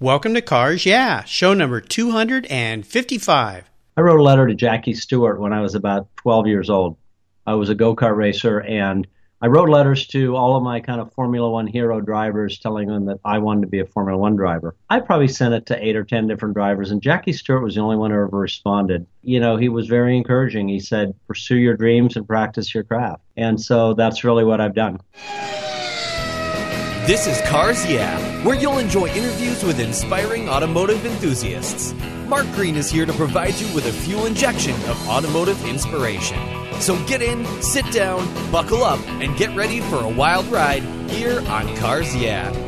Welcome to Cars Yeah, show number 255. I wrote a letter to Jackie Stewart when I was about 12 years old. I was a go kart racer, and I wrote letters to all of my kind of Formula One hero drivers telling them that I wanted to be a Formula One driver. I probably sent it to eight or 10 different drivers, and Jackie Stewart was the only one who ever responded. You know, he was very encouraging. He said, pursue your dreams and practice your craft. And so that's really what I've done. This is Cars Yeah, where you'll enjoy interviews with inspiring automotive enthusiasts. Mark Green is here to provide you with a fuel injection of automotive inspiration. So get in, sit down, buckle up, and get ready for a wild ride here on Cars Yeah.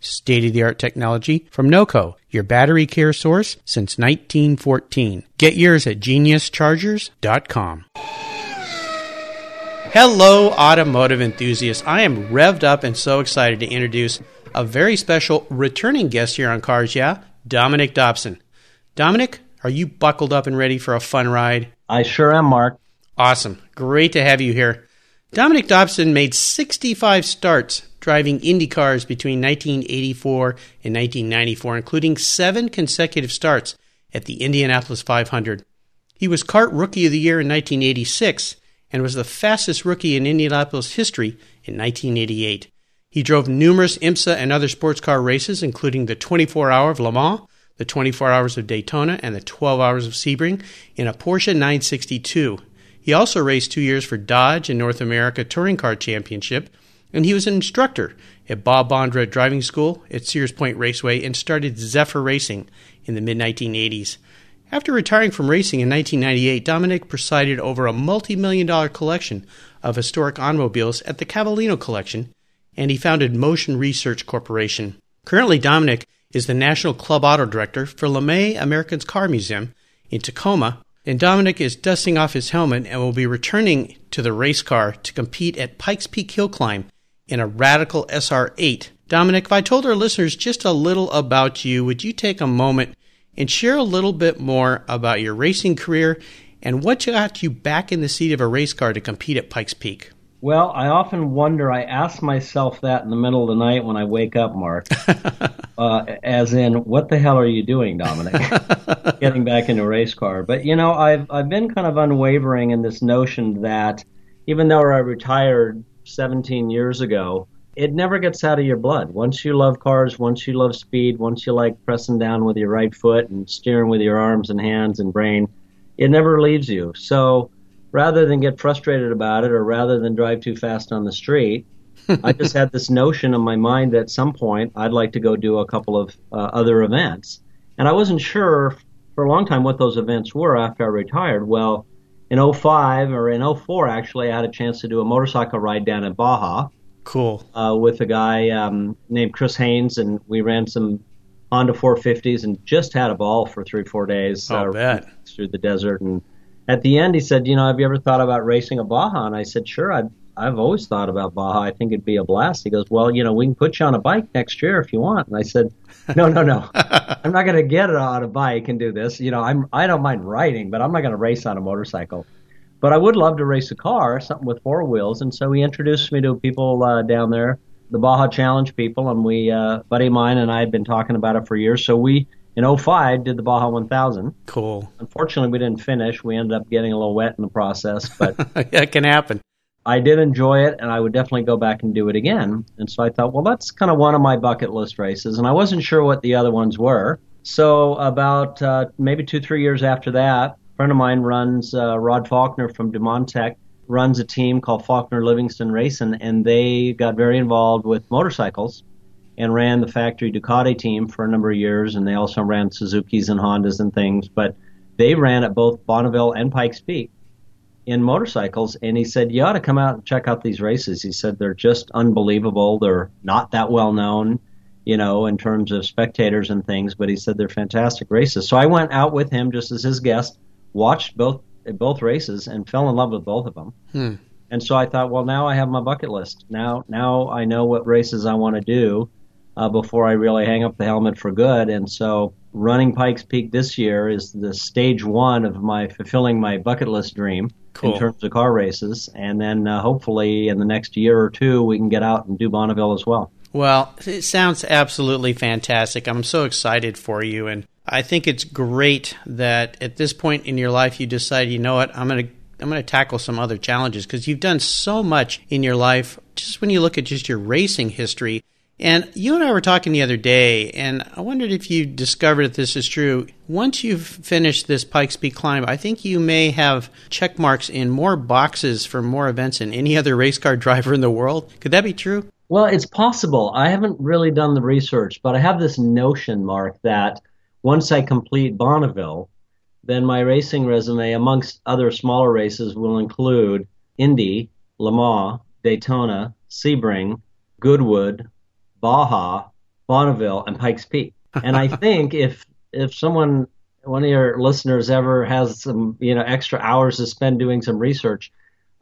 state of the art technology from NOCO, your battery care source since 1914. Get yours at geniuschargers.com. Hello, automotive enthusiasts. I am revved up and so excited to introduce a very special returning guest here on Cars Yeah, Dominic Dobson. Dominic, are you buckled up and ready for a fun ride? I sure am, Mark. Awesome. Great to have you here. Dominic Dobson made 65 starts driving Indy cars between 1984 and 1994, including seven consecutive starts at the Indianapolis 500. He was CART Rookie of the Year in 1986 and was the fastest rookie in Indianapolis history in 1988. He drove numerous IMSA and other sports car races, including the 24 Hour of Le Mans, the 24 Hours of Daytona, and the 12 Hours of Sebring in a Porsche 962. He also raced two years for Dodge in North America Touring Car Championship, and he was an instructor at Bob Bondurant Driving School at Sears Point Raceway and started Zephyr Racing in the mid 1980s. After retiring from racing in 1998, Dominic presided over a multi million dollar collection of historic automobiles at the Cavallino Collection, and he founded Motion Research Corporation. Currently, Dominic is the National Club Auto Director for LeMay Americans Car Museum in Tacoma, and Dominic is dusting off his helmet and will be returning to the race car to compete at Pikes Peak Hill Climb in a Radical SR8. Dominic, if I told our listeners just a little about you, would you take a moment and share a little bit more about your racing career and what got you back in the seat of a race car to compete at Pikes Peak? Well, I often wonder, I ask myself that in the middle of the night when I wake up, Mark. uh, as in, what the hell are you doing, Dominic? Getting back into a race car. But, you know, I've, I've been kind of unwavering in this notion that even though I retired 17 years ago, it never gets out of your blood. Once you love cars, once you love speed, once you like pressing down with your right foot and steering with your arms and hands and brain, it never leaves you. So, rather than get frustrated about it or rather than drive too fast on the street, I just had this notion in my mind that at some point I'd like to go do a couple of uh, other events. And I wasn't sure for a long time what those events were after I retired. Well, in 05 or in 04, actually, I had a chance to do a motorcycle ride down in Baja. Cool. Uh, with a guy um, named Chris Haynes, and we ran some Honda 450s and just had a ball for three, four days. Uh, bet. Through the desert and at the end, he said, "You know, have you ever thought about racing a Baja?" And I said, "Sure, I'd, I've always thought about Baja. I think it'd be a blast." He goes, "Well, you know, we can put you on a bike next year if you want." And I said, "No, no, no, I'm not going to get on a bike and do this. You know, I'm I don't mind riding, but I'm not going to race on a motorcycle. But I would love to race a car, something with four wheels." And so he introduced me to people uh, down there, the Baja Challenge people, and we, uh, buddy of mine and I had been talking about it for years. So we in 05 did the Baja 1000. Cool. Unfortunately, we didn't finish. We ended up getting a little wet in the process, but it can happen. I did enjoy it, and I would definitely go back and do it again. And so I thought, well, that's kind of one of my bucket list races, and I wasn't sure what the other ones were. So about uh, maybe two, three years after that, a friend of mine runs uh, Rod Faulkner from Dumont Tech runs a team called Faulkner Livingston Racing, and they got very involved with motorcycles and ran the factory Ducati team for a number of years, and they also ran Suzuki's and Hondas and things. But they ran at both Bonneville and Pikes Peak in motorcycles, and he said, You ought to come out and check out these races. He said, They're just unbelievable. They're not that well known, you know, in terms of spectators and things, but he said they're fantastic races. So I went out with him just as his guest, watched both both races, and fell in love with both of them. Hmm. And so I thought, well, now I have my bucket list. Now, now I know what races I want to do uh, before I really hang up the helmet for good. And so running Pikes Peak this year is the stage one of my fulfilling my bucket list dream Cool. in terms of car races. And then uh, hopefully in the next year or two, we can get out and do Bonneville as well. Well, it sounds absolutely fantastic. I'm so excited for you. And I think it's great that at this point in your life, you decide, you know what, I'm going to. I'm going to tackle some other challenges because you've done so much in your life. Just when you look at just your racing history, and you and I were talking the other day, and I wondered if you discovered if this is true. Once you've finished this Pikes Peak climb, I think you may have check marks in more boxes for more events than any other race car driver in the world. Could that be true? Well, it's possible. I haven't really done the research, but I have this notion, Mark, that once I complete Bonneville, then my racing resume, amongst other smaller races, will include Indy, Le Mans, Daytona, Sebring, Goodwood, Baja, Bonneville, and Pikes Peak. And I think if if someone, one of your listeners, ever has some you know extra hours to spend doing some research,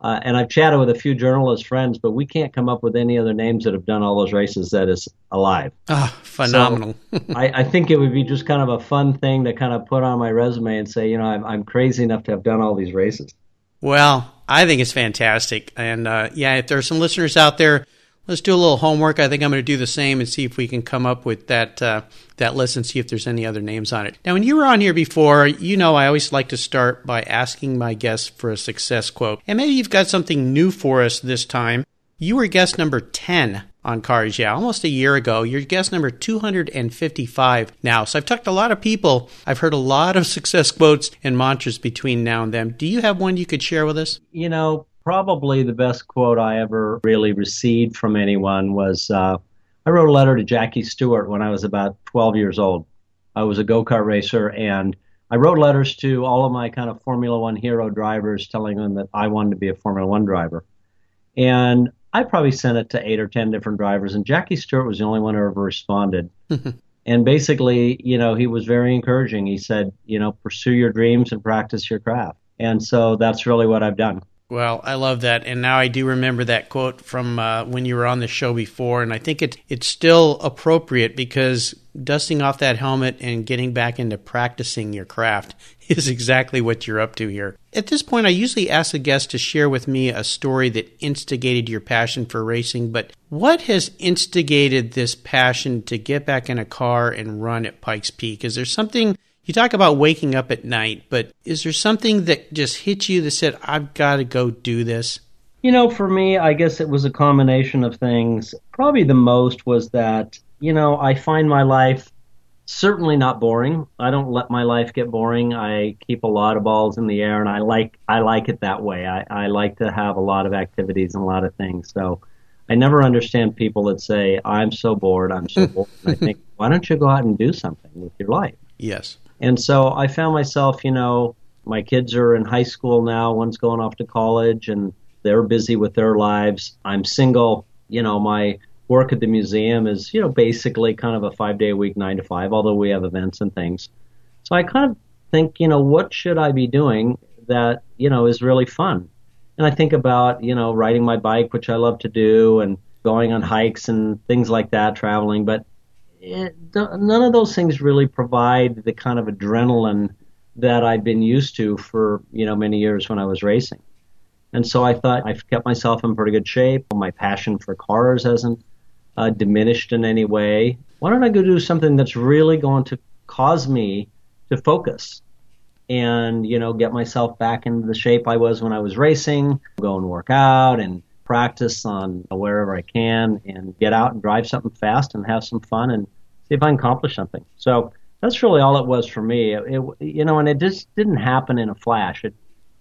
uh, and I've chatted with a few journalist friends, but we can't come up with any other names that have done all those races that is alive. Oh, phenomenal. So I, I, think it would be just kind of a fun thing to kind of put on my resume and say, you know, I'm, I'm crazy enough to have done all these races. Well, I think it's fantastic. And uh, yeah, if there's some listeners out there, let's do a little homework. I think I'm going to do the same and see if we can come up with that uh, that list and see if there's any other names on it. Now, when you were on here before, you know I always like to start by asking my guests for a success quote. And maybe you've got something new for us this time. You were guest number 10 on Cars Yeah, almost a year ago. You're guest number 255 now. So I've talked to a lot of people. I've heard a lot of success quotes and mantras between now and then. Do you have one you could share with us? You know, probably the best quote I ever really received from anyone was uh, I wrote a letter to Jackie Stewart when I was about 12 years old. I was a go kart racer and I wrote letters to all of my kind of Formula One hero drivers telling them that I wanted to be a Formula One driver. And I probably sent it to eight or 10 different drivers, and Jackie Stewart was the only one who ever responded. and basically, you know, he was very encouraging. He said, you know, pursue your dreams and practice your craft. And so that's really what I've done. Well, I love that, and now I do remember that quote from uh, when you were on the show before, and I think it it's still appropriate because dusting off that helmet and getting back into practicing your craft is exactly what you're up to here. At this point, I usually ask a guest to share with me a story that instigated your passion for racing, but what has instigated this passion to get back in a car and run at Pikes Peak? Is there something you talk about waking up at night, but is there something that just hit you that said, I've got to go do this? You know, for me, I guess it was a combination of things. Probably the most was that, you know, I find my life certainly not boring. I don't let my life get boring. I keep a lot of balls in the air and I like I like it that way. I, I like to have a lot of activities and a lot of things. So I never understand people that say, I'm so bored, I'm so bored. I think, why don't you go out and do something with your life? Yes. And so I found myself, you know, my kids are in high school now, one's going off to college and they're busy with their lives. I'm single, you know, my work at the museum is, you know, basically kind of a five day a week, nine to five, although we have events and things. So I kind of think, you know, what should I be doing that, you know, is really fun? And I think about, you know, riding my bike, which I love to do, and going on hikes and things like that, traveling. But it, none of those things really provide the kind of adrenaline that I'd been used to for you know many years when I was racing. And so I thought I've kept myself in pretty good shape. My passion for cars hasn't uh, diminished in any way. Why don't I go do something that's really going to cause me to focus and, you know, get myself back into the shape I was when I was racing, go and work out and practice on wherever I can and get out and drive something fast and have some fun and see if I can accomplish something. So that's really all it was for me. It, it, you know, and it just didn't happen in a flash. It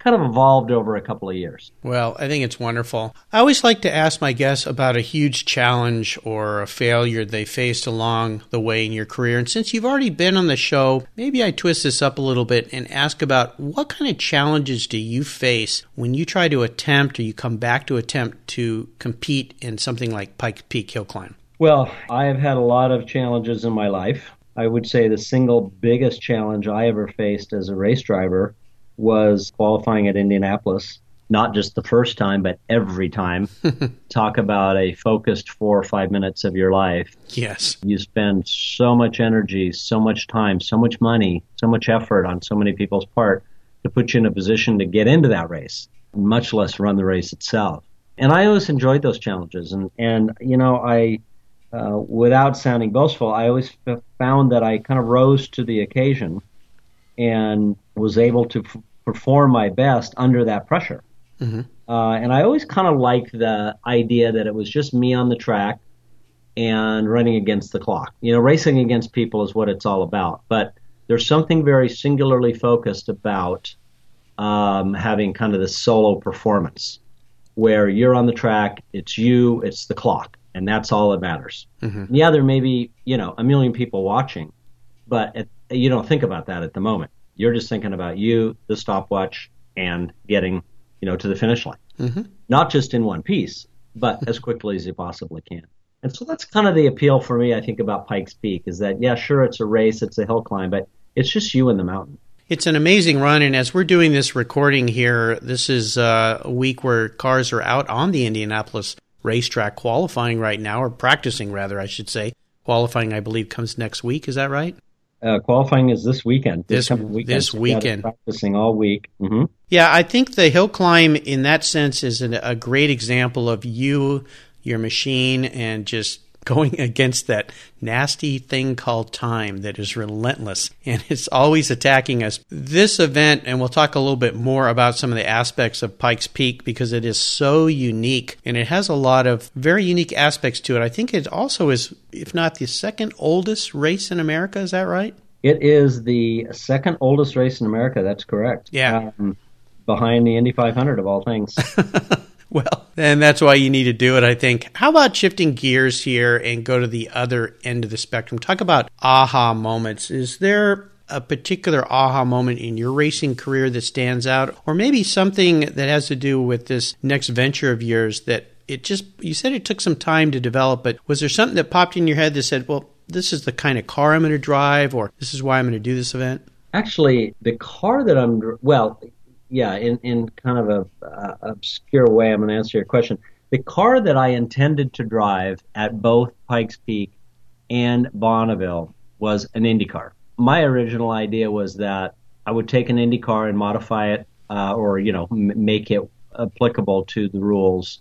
kind of evolved over a couple of years. Well, I think it's wonderful. I always like to ask my guests about a huge challenge or a failure they faced along the way in your career. And since you've already been on the show, maybe I twist this up a little bit and ask about what kind of challenges do you face when you try to attempt or you come back to attempt to compete in something like Pike Peak Hill Climb? Well, I have had a lot of challenges in my life. I would say the single biggest challenge I ever faced as a race driver was qualifying at Indianapolis. Not just the first time, but every time. Talk about a focused four or five minutes of your life. Yes. You spend so much energy, so much time, so much money, so much effort on so many people's part to put you in a position to get into that race, much less run the race itself. And I always enjoyed those challenges. And, and you know, I, uh, without sounding boastful, I always f- found that I kind of rose to the occasion and was able to f- perform my best under that pressure. Mm-hmm. Uh, and I always kind of liked the idea that it was just me on the track and running against the clock. You know, racing against people is what it's all about. But there's something very singularly focused about um, having kind of this solo performance where you're on the track, it's you, it's the clock, and that's all that matters. Mm-hmm. Yeah, there may be, you know, a million people watching, but at, you don't think about that at the moment. You're just thinking about you, the stopwatch, and getting, you know, to the finish line. Mm-hmm. Not just in one piece, but as quickly as you possibly can. And so that's kind of the appeal for me, I think, about Pikes Peak is that, yeah, sure, it's a race, it's a hill climb, but it's just you and the mountain. It's an amazing run, and as we're doing this recording here, this is uh, a week where cars are out on the Indianapolis racetrack qualifying right now, or practicing rather, I should say. Qualifying, I believe, comes next week. Is that right? Uh, qualifying is this weekend. This, this weekend. This weekend. Practicing all week. Mm-hmm. Yeah, I think the hill climb, in that sense, is an, a great example of you, your machine, and just going against that nasty thing called time that is relentless and it's always attacking us. This event, and we'll talk a little bit more about some of the aspects of Pikes Peak because it is so unique and it has a lot of very unique aspects to it. I think it also is, if not the second oldest race in America. Is that right? It is the second oldest race in America. That's correct. Yeah. Um, behind the Indy 500 of all things. Well, and that's why you need to do it, I think. How about shifting gears here and go to the other end of the spectrum? Talk about aha moments. Is there a particular aha moment in your racing career that stands out, or maybe something that has to do with this next venture of yours that it just, you said it took some time to develop, but was there something that popped in your head that said, well, this is the kind of car I'm going to drive, or this is why I'm going to do this event? Actually, the car that I'm, well, yeah, in, in kind of a uh, obscure way, I'm going to answer your question. The car that I intended to drive at both Pikes Peak and Bonneville was an Indy car. My original idea was that I would take an Indy car and modify it, uh, or you know, m- make it applicable to the rules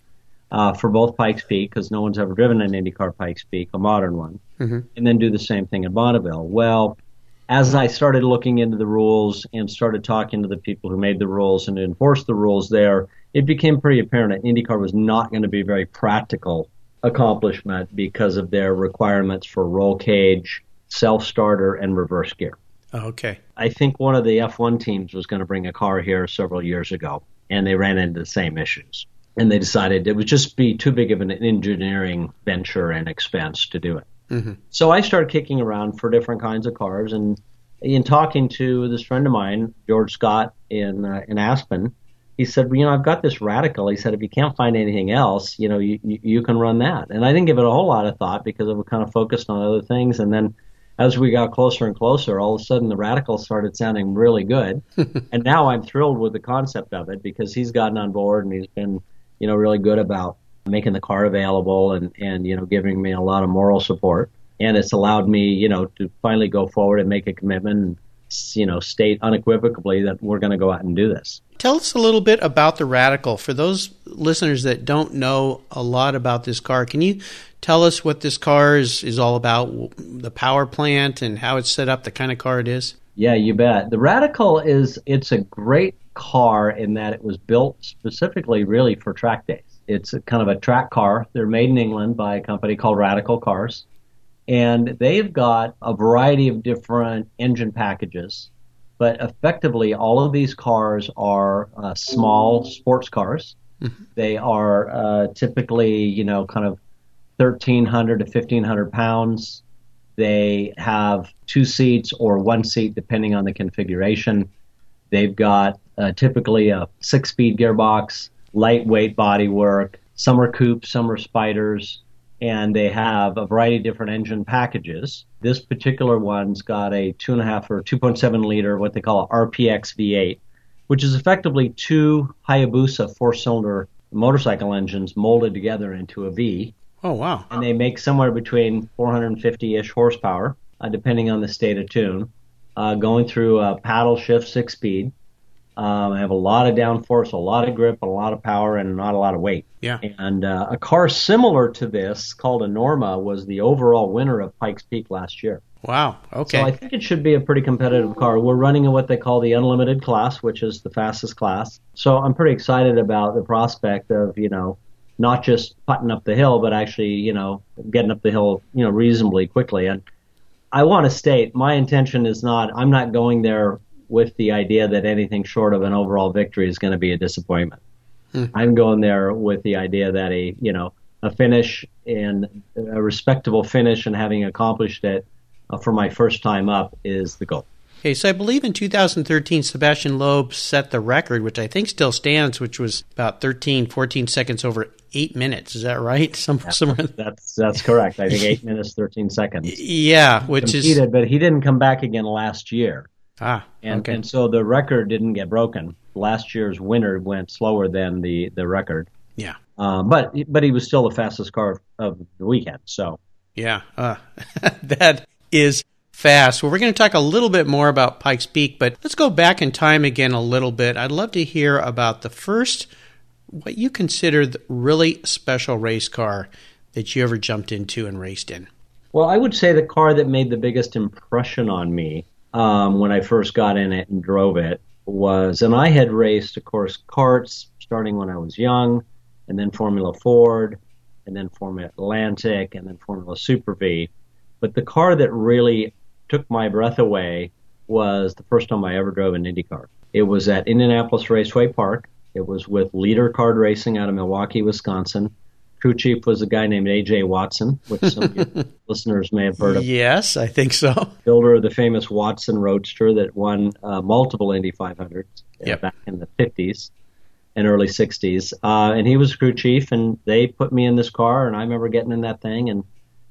uh, for both Pikes Peak because no one's ever driven an Indy car Pikes Peak, a modern one, mm-hmm. and then do the same thing at Bonneville. Well, as I started looking into the rules and started talking to the people who made the rules and enforced the rules there, it became pretty apparent that IndyCar was not going to be a very practical accomplishment because of their requirements for roll cage, self starter, and reverse gear. Oh, okay. I think one of the F1 teams was going to bring a car here several years ago, and they ran into the same issues. And they decided it would just be too big of an engineering venture and expense to do it. Mm-hmm. So I started kicking around for different kinds of cars, and in talking to this friend of mine, George Scott in uh, in Aspen, he said, well, "You know, I've got this radical." He said, "If you can't find anything else, you know, you you can run that." And I didn't give it a whole lot of thought because I was kind of focused on other things. And then, as we got closer and closer, all of a sudden the radical started sounding really good, and now I'm thrilled with the concept of it because he's gotten on board and he's been, you know, really good about making the car available and, and, you know, giving me a lot of moral support. And it's allowed me, you know, to finally go forward and make a commitment and, you know, state unequivocally that we're going to go out and do this. Tell us a little bit about the Radical. For those listeners that don't know a lot about this car, can you tell us what this car is, is all about, the power plant and how it's set up, the kind of car it is? Yeah, you bet. The Radical is it's a great car in that it was built specifically really for track days. It's a, kind of a track car. They're made in England by a company called Radical Cars. And they've got a variety of different engine packages. But effectively, all of these cars are uh, small sports cars. Mm-hmm. They are uh, typically, you know, kind of 1,300 to 1,500 pounds. They have two seats or one seat, depending on the configuration. They've got uh, typically a six speed gearbox, lightweight bodywork. Some are coupes, some are spiders, and they have a variety of different engine packages. This particular one's got a 2.5 or 2.7 liter, what they call a RPX V8, which is effectively two Hayabusa four cylinder motorcycle engines molded together into a V. Oh, wow. And they make somewhere between 450 ish horsepower, uh, depending on the state of tune, uh, going through a paddle shift six speed. Um, I have a lot of downforce, a lot of grip, a lot of power, and not a lot of weight. Yeah. And uh, a car similar to this, called a Norma, was the overall winner of Pikes Peak last year. Wow. Okay. So I think it should be a pretty competitive car. We're running in what they call the unlimited class, which is the fastest class. So I'm pretty excited about the prospect of, you know, not just putting up the hill, but actually, you know, getting up the hill, you know, reasonably quickly. And I want to state my intention is not, I'm not going there with the idea that anything short of an overall victory is going to be a disappointment. Hmm. I'm going there with the idea that a, you know, a finish and a respectable finish and having accomplished it uh, for my first time up is the goal. Okay, so I believe in 2013, Sébastien Loeb set the record, which I think still stands, which was about 13, 14 seconds over eight minutes. Is that right? Some, yeah, somewhere. That's that's correct. I think eight minutes, 13 seconds. Yeah, which competed, is. But he didn't come back again last year. Ah, and, okay. and so the record didn't get broken. Last year's winner went slower than the, the record. Yeah. Um, but but he was still the fastest car of the weekend. So. Yeah, uh, that is fast. Well, we're going to talk a little bit more about Pikes Peak, but let's go back in time again a little bit. I'd love to hear about the first, what you consider the really special race car that you ever jumped into and raced in. Well, I would say the car that made the biggest impression on me um, when I first got in it and drove it was, and I had raced, of course, carts starting when I was young, and then Formula Ford, and then Formula Atlantic, and then Formula Super V. But the car that really took my breath away was the first time I ever drove an Indy car. It was at Indianapolis Raceway Park. It was with Leader Card Racing out of Milwaukee, Wisconsin. Crew chief was a guy named A.J. Watson, which some listeners may have heard of. Yes, I think so. Builder of the famous Watson Roadster that won uh, multiple Indy 500s uh, yep. back in the 50s and early 60s. Uh, and he was crew chief, and they put me in this car, and I remember getting in that thing, and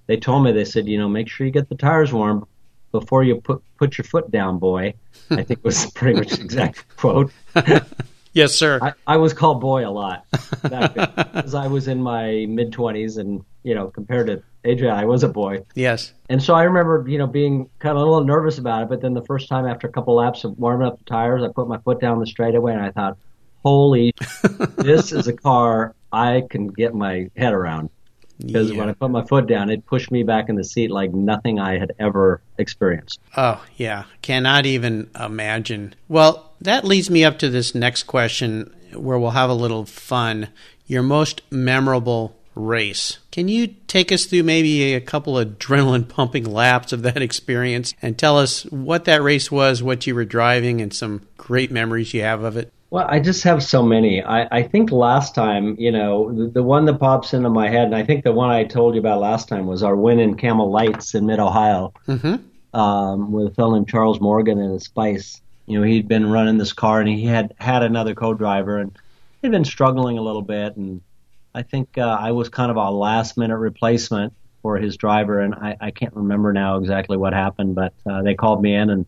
they told me, they said, you know, make sure you get the tires warm before you put put your foot down, boy. I think was pretty much the exact quote. yes, sir. I, I, was called boy a lot back then because I was in my mid twenties, and you know, compared to Adrian, I was a boy. Yes. And so I remember, you know, being kind of a little nervous about it. But then the first time, after a couple laps of warming up the tires, I put my foot down the straightaway, and I thought, "Holy, this is a car I can get my head around." Because yeah. when I put my foot down, it pushed me back in the seat like nothing I had ever experienced. Oh, yeah. Cannot even imagine. Well, that leads me up to this next question where we'll have a little fun. Your most memorable race. Can you take us through maybe a couple of adrenaline pumping laps of that experience and tell us what that race was, what you were driving, and some great memories you have of it? Well, I just have so many. I, I think last time, you know, the, the one that pops into my head, and I think the one I told you about last time was our win in Camel Lights in Mid Ohio mm-hmm. um, with a fellow named Charles Morgan and his Spice. You know, he'd been running this car and he had had another co-driver and he'd been struggling a little bit. And I think uh, I was kind of a last minute replacement for his driver. And I, I can't remember now exactly what happened, but uh, they called me in and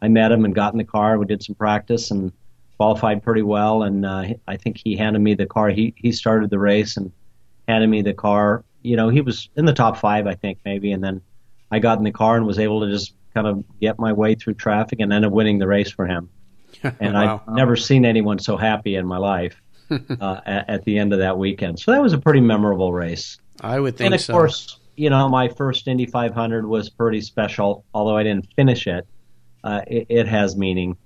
I met him and got in the car. We did some practice and qualified pretty well, and uh, I think he handed me the car. He he started the race and handed me the car. You know, he was in the top five, I think, maybe, and then I got in the car and was able to just kind of get my way through traffic and end up winning the race for him. And wow. I've never seen anyone so happy in my life uh, at, at, the end of that weekend. So that was a pretty memorable race. I would think and of so. course, you know, my first Indy 500 was pretty special, although I didn't finish it. uh, it, it, has meaning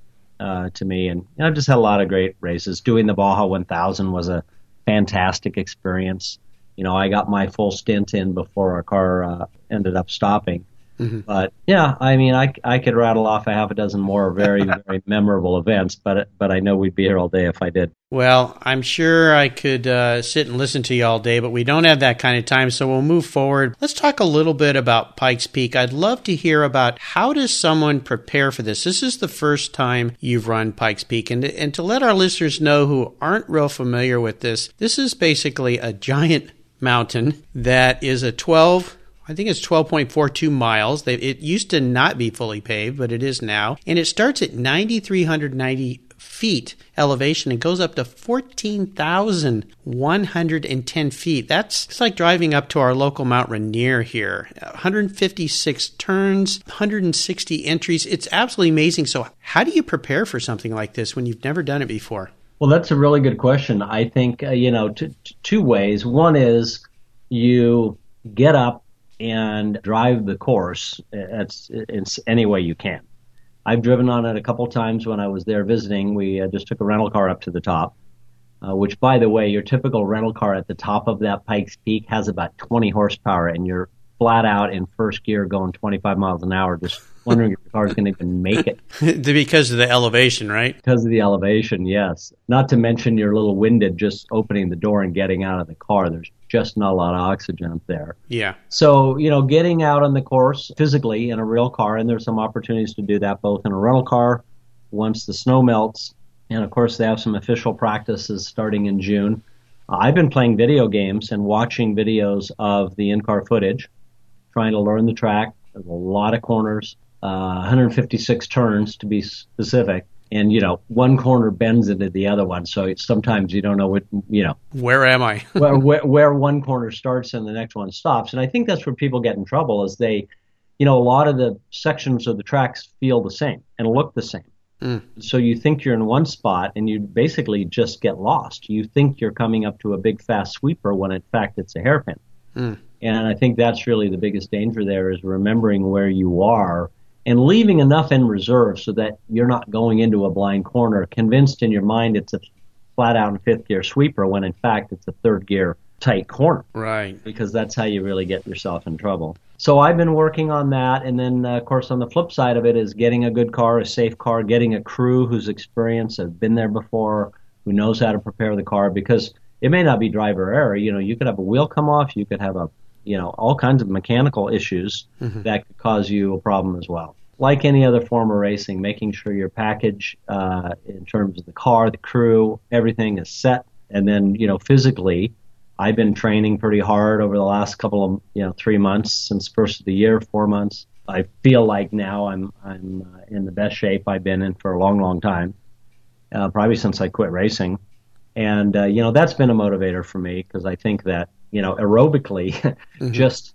uh, to me. And you know, I've just had a lot of great races. Doing the Baja 1000 was a fantastic experience. You know, I got my full stint in before our car uh, ended up stopping. Mm-hmm. But yeah, I mean, I, I could rattle off a half a dozen more very very memorable events, but but I know we'd be here all day if I did. Well, I'm sure I could uh, sit and listen to you all day, but we don't have that kind of time, so we'll move forward. Let's talk a little bit about Pikes Peak. I'd love to hear about how does someone prepare for this. This is the first time you've run Pikes Peak, and and to let our listeners know who aren't real familiar with this, this is basically a giant mountain that is a 12 I think it's 12.42 miles. It used to not be fully paved, but it is now. And it starts at 9,390 feet elevation and goes up to 14,110 feet. That's it's like driving up to our local Mount Rainier here. 156 turns, 160 entries. It's absolutely amazing. So, how do you prepare for something like this when you've never done it before? Well, that's a really good question. I think, uh, you know, t- t- two ways. One is you get up and drive the course it's, it's any way you can. I've driven on it a couple times when I was there visiting. We uh, just took a rental car up to the top, uh, which, by the way, your typical rental car at the top of that Pikes Peak has about 20 horsepower, and you're flat out in first gear going 25 miles an hour, just wondering if the car is going to even make it. because of the elevation, right? Because of the elevation, yes. Not to mention you're a little winded just opening the door and getting out of the car. There's just not a lot of oxygen up there. Yeah. So, you know, getting out on the course physically in a real car, and there's some opportunities to do that both in a rental car once the snow melts. And of course, they have some official practices starting in June. I've been playing video games and watching videos of the in car footage, trying to learn the track. There's a lot of corners, uh, 156 turns to be specific and you know one corner bends into the other one. So sometimes you don't know what you know. Where am i? Where, where, where one corner starts and the next one stops. And i think that's where people get in trouble is they you know a lot of the sections of the tracks feel the same and look the same. Mm. so you think you're in one spot and you basically just get lost. You think you're coming up to a big fast sweeper when in fact it's a hairpin. Mm. and i think that's really the biggest danger there is remembering where you are and leaving enough in reserve so that you're not going into a blind corner, convinced in your mind it's a flat out and fifth gear sweeper when in fact it's a third gear tight corner. Right. Because that's how you really get yourself in trouble. So I've been working on that. And then, uh, of course, on the flip side of it is getting a good car, a safe car, getting a crew who's experienced, have been there before, who knows how to prepare the car because it may not be driver error. You know, you could have a wheel come off, you could have a you know, all kinds of mechanical issues mm-hmm. that could cause you a problem as well. Like any other form of racing, making sure your package uh, in terms of the car, the crew, everything is set. And then, you know, physically, I've been training pretty hard over the last couple of, you know, three months since first of the year, four months. I feel like now I'm I'm uh, in the best shape I've been in for a long, long time, uh, probably since I quit racing. And uh, you know that's been a motivator for me because I think that you know, aerobically, mm-hmm. just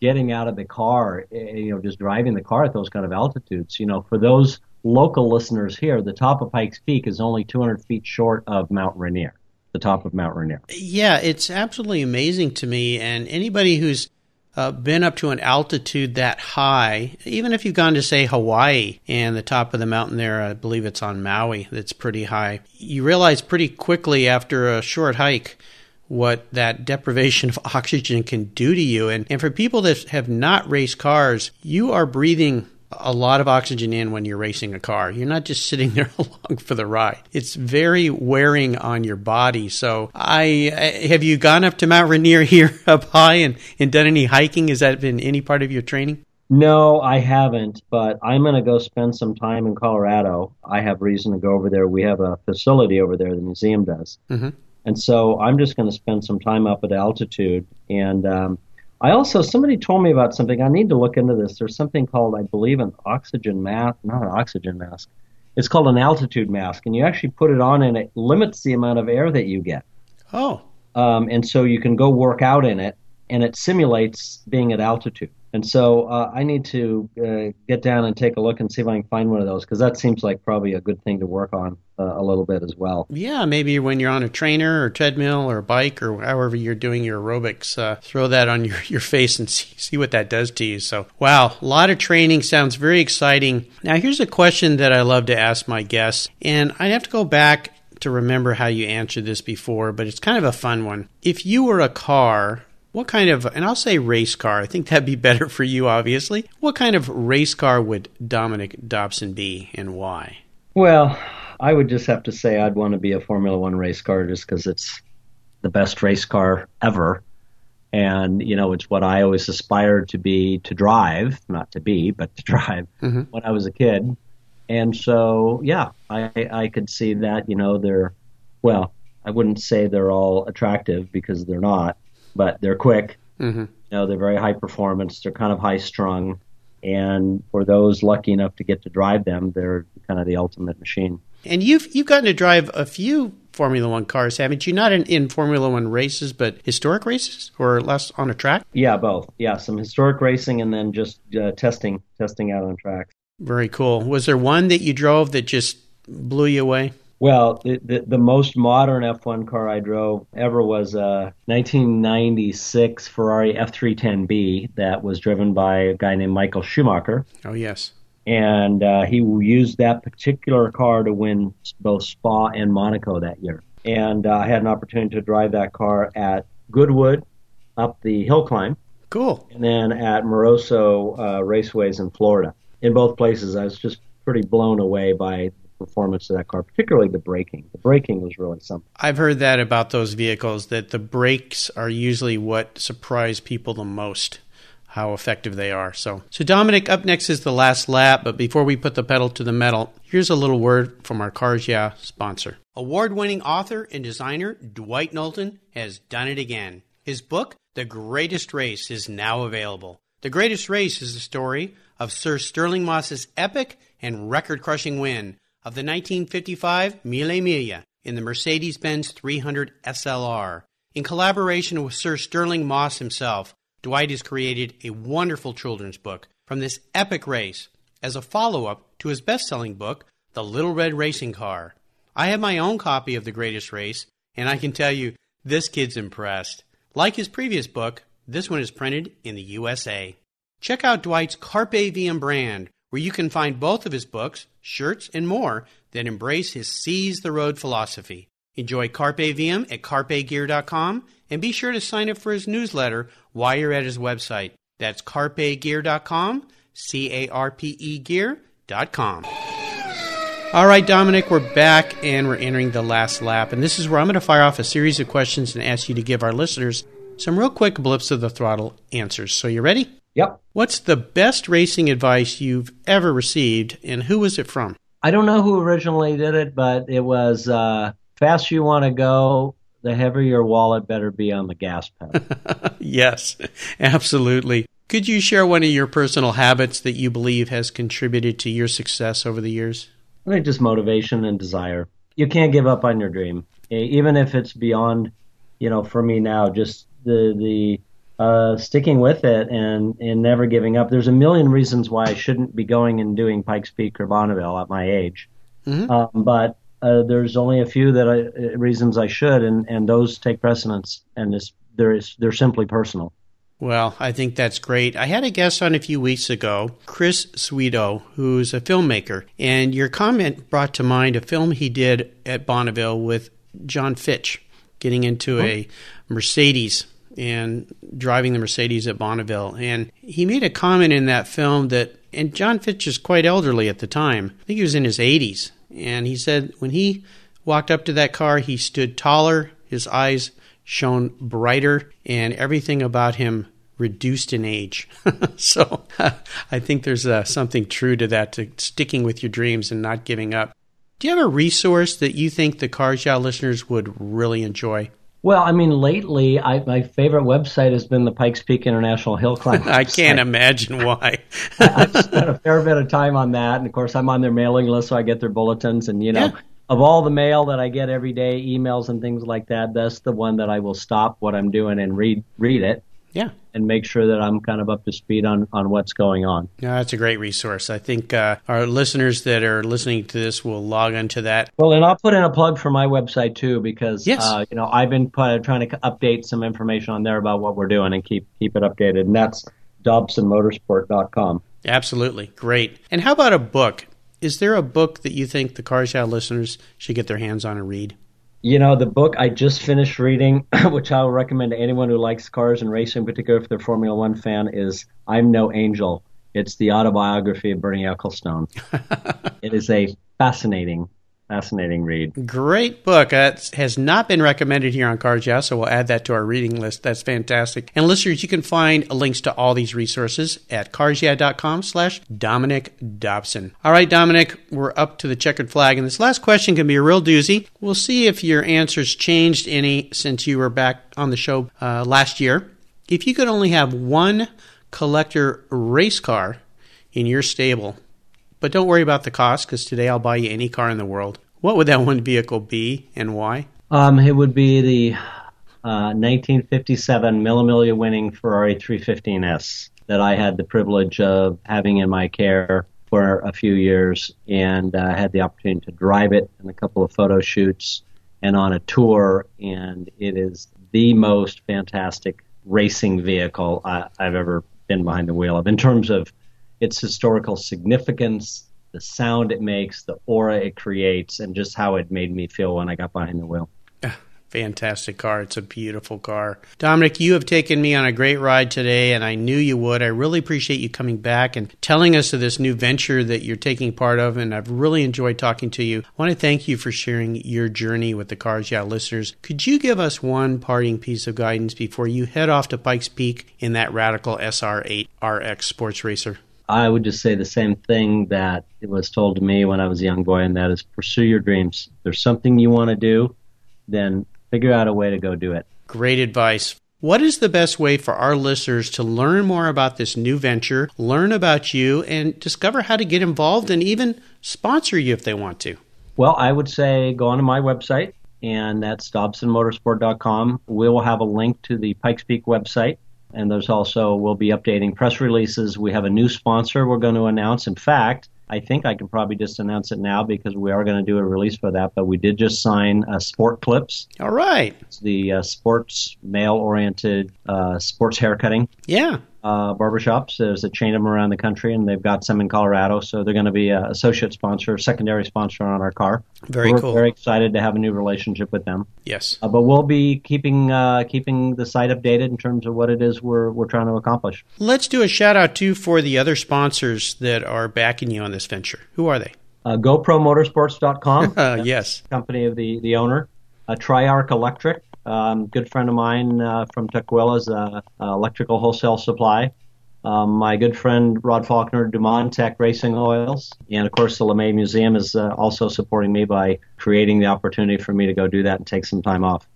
getting out of the car, eh, you know, just driving the car at those kind of altitudes. You know, for those local listeners here, the top of Pikes Peak is only 200 feet short of Mount Rainier, the top of Mount Rainier. Yeah, it's absolutely amazing to me. And anybody who's uh, been up to an altitude that high, even if you've gone to, say, Hawaii and the top of the mountain there, I believe it's on Maui, that's pretty high, you realize pretty quickly after a short hike what that deprivation of oxygen can do to you. And, and for people that have not raced cars, you are breathing a lot of oxygen in when you're racing a car. You're not just sitting there along for the ride. It's very wearing on your body. So I, I have you gone up to Mount Rainier here up high and, and done any hiking? Has that been any part of your training? No, I haven't, but I'm going to go spend some time in Colorado. I have reason to go over there. We have a facility over there, the museum does. Mm-hmm. And so I'm just going to spend some time up at altitude. And um, I also, somebody told me about something. I need to look into this. There's something called, I believe, an oxygen mask, not an oxygen mask. It's called an altitude mask. And you actually put it on and it limits the amount of air that you get. Oh. Um, and so you can go work out in it and it simulates being at altitude. And so uh, I need to uh, get down and take a look and see if I can find one of those because that seems like probably a good thing to work on uh, a little bit as well. Yeah, maybe when you're on a trainer or treadmill or bike or however you're doing your aerobics, uh, throw that on your, your face and see, see what that does to you. So, wow, a lot of training sounds very exciting. Now, here's a question that I love to ask my guests, and I'd have to go back to remember how you answered this before, but it's kind of a fun one. If you were a car, what kind of, and I'll say race car, I think that'd be better for you, obviously. What kind of race car would Dominic Dobson be and why? Well, I would just have to say I'd want to be a Formula One race car just because it's the best race car ever. And, you know, it's what I always aspired to be, to drive, not to be, but to drive mm-hmm. when I was a kid. And so, yeah, I, I could see that, you know, they're, well, I wouldn't say they're all attractive because they're not, but they're quick. Mm-hmm. You know, they're very high performance. They're kind of high strung, and for those lucky enough to get to drive them, they're kind of the ultimate machine. And you've you've gotten to drive a few Formula One cars, haven't you? Not in, in Formula One races, but historic races or less on a track. Yeah, both. Yeah, some historic racing and then just uh, testing testing out on tracks. Very cool. Was there one that you drove that just blew you away? Well, the, the, the, most modern F1 car I drove ever was a 1996 Ferrari F310B that was driven by a guy named Michael Schumacher. Oh, yes. And uh, he used that particular car to win both Spa and Monaco that year. And uh, I had an opportunity to drive that car at Goodwood up the hill climb. Cool. And then at Moroso uh, Raceways in Florida. In both places, I was just pretty blown away by performance of that car, particularly the braking. The braking was really something. I've heard that about those vehicles that the brakes are usually what surprise people the most how effective they are. So, so Dominic, up next is the last lap, but before we put the pedal to the metal, here's a little word from our Cars Yeah sponsor. Award-winning author and designer Dwight Knowlton has done it again. His book, The Greatest Race, is now available. The Greatest Race is the story of Sir Stirling Moss's epic and record-crushing win of the 1955 Mille Miglia in the Mercedes Benz 300 SLR. In collaboration with Sir Stirling Moss himself, Dwight has created a wonderful children's book from this epic race as a follow up to his best selling book, The Little Red Racing Car. I have my own copy of The Greatest Race, and I can tell you, this kid's impressed. Like his previous book, this one is printed in the USA. Check out Dwight's Carpe Diem brand, where you can find both of his books, shirts, and more that embrace his Seize the Road philosophy. Enjoy Carpe Diem at carpegear.com and be sure to sign up for his newsletter while you're at his website. That's carpegear.com, C A R P E gear.com. All right, Dominic, we're back and we're entering the last lap. And this is where I'm going to fire off a series of questions and ask you to give our listeners some real quick blips of the throttle answers. So, you ready? Yep. What's the best racing advice you've ever received, and who was it from? I don't know who originally did it, but it was uh, faster you want to go, the heavier your wallet better be on the gas pedal. yes, absolutely. Could you share one of your personal habits that you believe has contributed to your success over the years? I think just motivation and desire. You can't give up on your dream, even if it's beyond, you know, for me now, just the the uh, sticking with it and, and never giving up. There's a million reasons why I shouldn't be going and doing Pikes Peak or Bonneville at my age. Mm-hmm. Um, but uh, there's only a few that I, uh, reasons I should, and, and those take precedence, and this, they're, they're simply personal. Well, I think that's great. I had a guest on a few weeks ago, Chris Szwedo, who's a filmmaker, and your comment brought to mind a film he did at Bonneville with John Fitch, getting into oh. a Mercedes and driving the Mercedes at Bonneville. And he made a comment in that film that, and John Fitch is quite elderly at the time. I think he was in his 80s. And he said when he walked up to that car, he stood taller, his eyes shone brighter, and everything about him reduced in age. so I think there's uh, something true to that, to sticking with your dreams and not giving up. Do you have a resource that you think the Cars Yeah listeners would really enjoy? Well, I mean, lately, I, my favorite website has been the Pikes Peak International Hill Climb. I can't imagine why. I, have spent a fair bit of time on that, and of course, I'm on their mailing list, so I get their bulletins. And you know, yeah. of all the mail that I get every day, emails and things like that, that's the one that I will stop what I'm doing and read read it. Yeah. and make sure that I'm kind of up to speed on, on what's going on. Yeah, that's a great resource. I think uh, our listeners that are listening to this will log onto that. Well, and I'll put in a plug for my website too, because Yes. uh, you know I've been trying to update some information on there about what we're doing and keep keep it updated, and that's DobsonMotorsport.com. Absolutely. Great. And how about a book? Is there a book that you think the Cars Yeah listeners should get their hands on and read? You know, the book I just finished reading, which I will recommend to anyone who likes cars and racing, particularly if they're Formula One fan, is I'm No Angel. It's the autobiography of Bernie Ecclestone. it is a fascinating, fascinating read. Great book. That has not been recommended here on Cars Yeah, so we'll add that to our reading list. That's fantastic. And listeners, you can find links to all these resources at carsyeah.com slash Dominic Dobson. All right, Dominic, we're up to the checkered flag, and this last question can be a real doozy. We'll see if your answers changed any since you were back on the show uh, last year. If you could only have one collector race car in your stable, but don't worry about the cost because today I'll buy you any car in the world. What would that one vehicle be and why? Um, it would be the uh, 1957 Mille Miglia winning Ferrari 315S that I had the privilege of having in my care for a few years and uh, had the opportunity to drive it in a couple of photo shoots and on a tour. And it is the most fantastic racing vehicle I, I've ever been behind the wheel of in terms of its historical significance, the sound it makes, the aura it creates, and just how it made me feel when I got behind the wheel. Fantastic car. It's a beautiful car. Dominic, you have taken me on a great ride today, and I knew you would. I really appreciate you coming back and telling us of this new venture that you're taking part of, and I've really enjoyed talking to you. I want to thank you for sharing your journey with the Cars Yeah listeners. Could you give us one parting piece of guidance before you head off to Pikes Peak in that radical SR8 RX sports racer? I would just say the same thing that it was told to me when I was a young boy, and that is pursue your dreams. If there's something you want to do, then figure out a way to go do it. Great advice. What is the best way for our listeners to learn more about this new venture, learn about you, and discover how to get involved and even sponsor you if they want to? Well, I would say go onto my website, and that's DobsonMotorsport.com. We will have a link to the Pikes Peak website, and there's also, we'll be updating press releases. We have a new sponsor we're going to announce. In fact, I think I can probably just announce it now because we are going to do a release for that, but we did just sign uh, Sport Clips. All right. It's the uh, sports, male oriented uh, sports haircutting Yeah. Uh, barbershops. There's a chain of them around the country, and they've got some in Colorado. So they're going to be an associate sponsor, secondary sponsor on our car. Very We're cool. very excited to have a new relationship with them. Yes. Uh, but we'll be keeping uh, keeping the site updated in terms of what it is we're we're trying to accomplish. Let's do a shout out too for the other sponsors that are backing you on this venture. Who are they? Uh, GoProMotorsports.com, Uh, yes. company of the the owner. Uh, Triarch Electric, um, good friend of mine uh, from Tukwila, uh, electrical wholesale supply. Um, my good friend Rod Faulkner, Tech Racing Oils, and of course the LeMay Museum is uh, also supporting me by creating the opportunity for me to go do that and take some time off.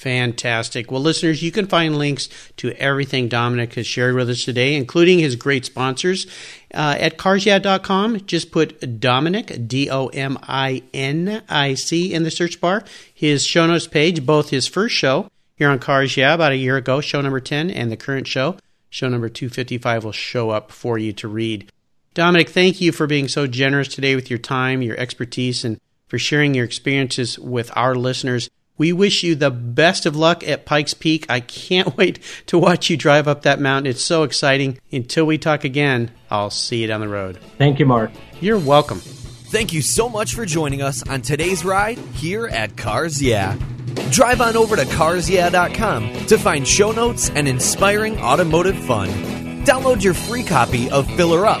Fantastic. Well, listeners, you can find links to everything Dominic has shared with us today, including his great sponsors, uh, at carsyeah.com. Just put Dominic, D O M I N I C, in the search bar. His show notes page, both his first show here on Cars Yeah about a year ago, show number 10, and the current show, show number 255, will show up for you to read. Dominic, thank you for being so generous today with your time, your expertise, and for sharing your experiences with our listeners. We wish you the best of luck at Pikes Peak. I can't wait to watch you drive up that mountain. It's so exciting. Until we talk again, I'll see you down the road. Thank you, Mark. You're welcome. Thank you so much for joining us on today's ride here at Cars Yeah. Drive on over to carsyeah.com to find show notes and inspiring automotive fun. Download your free copy of Filler Up,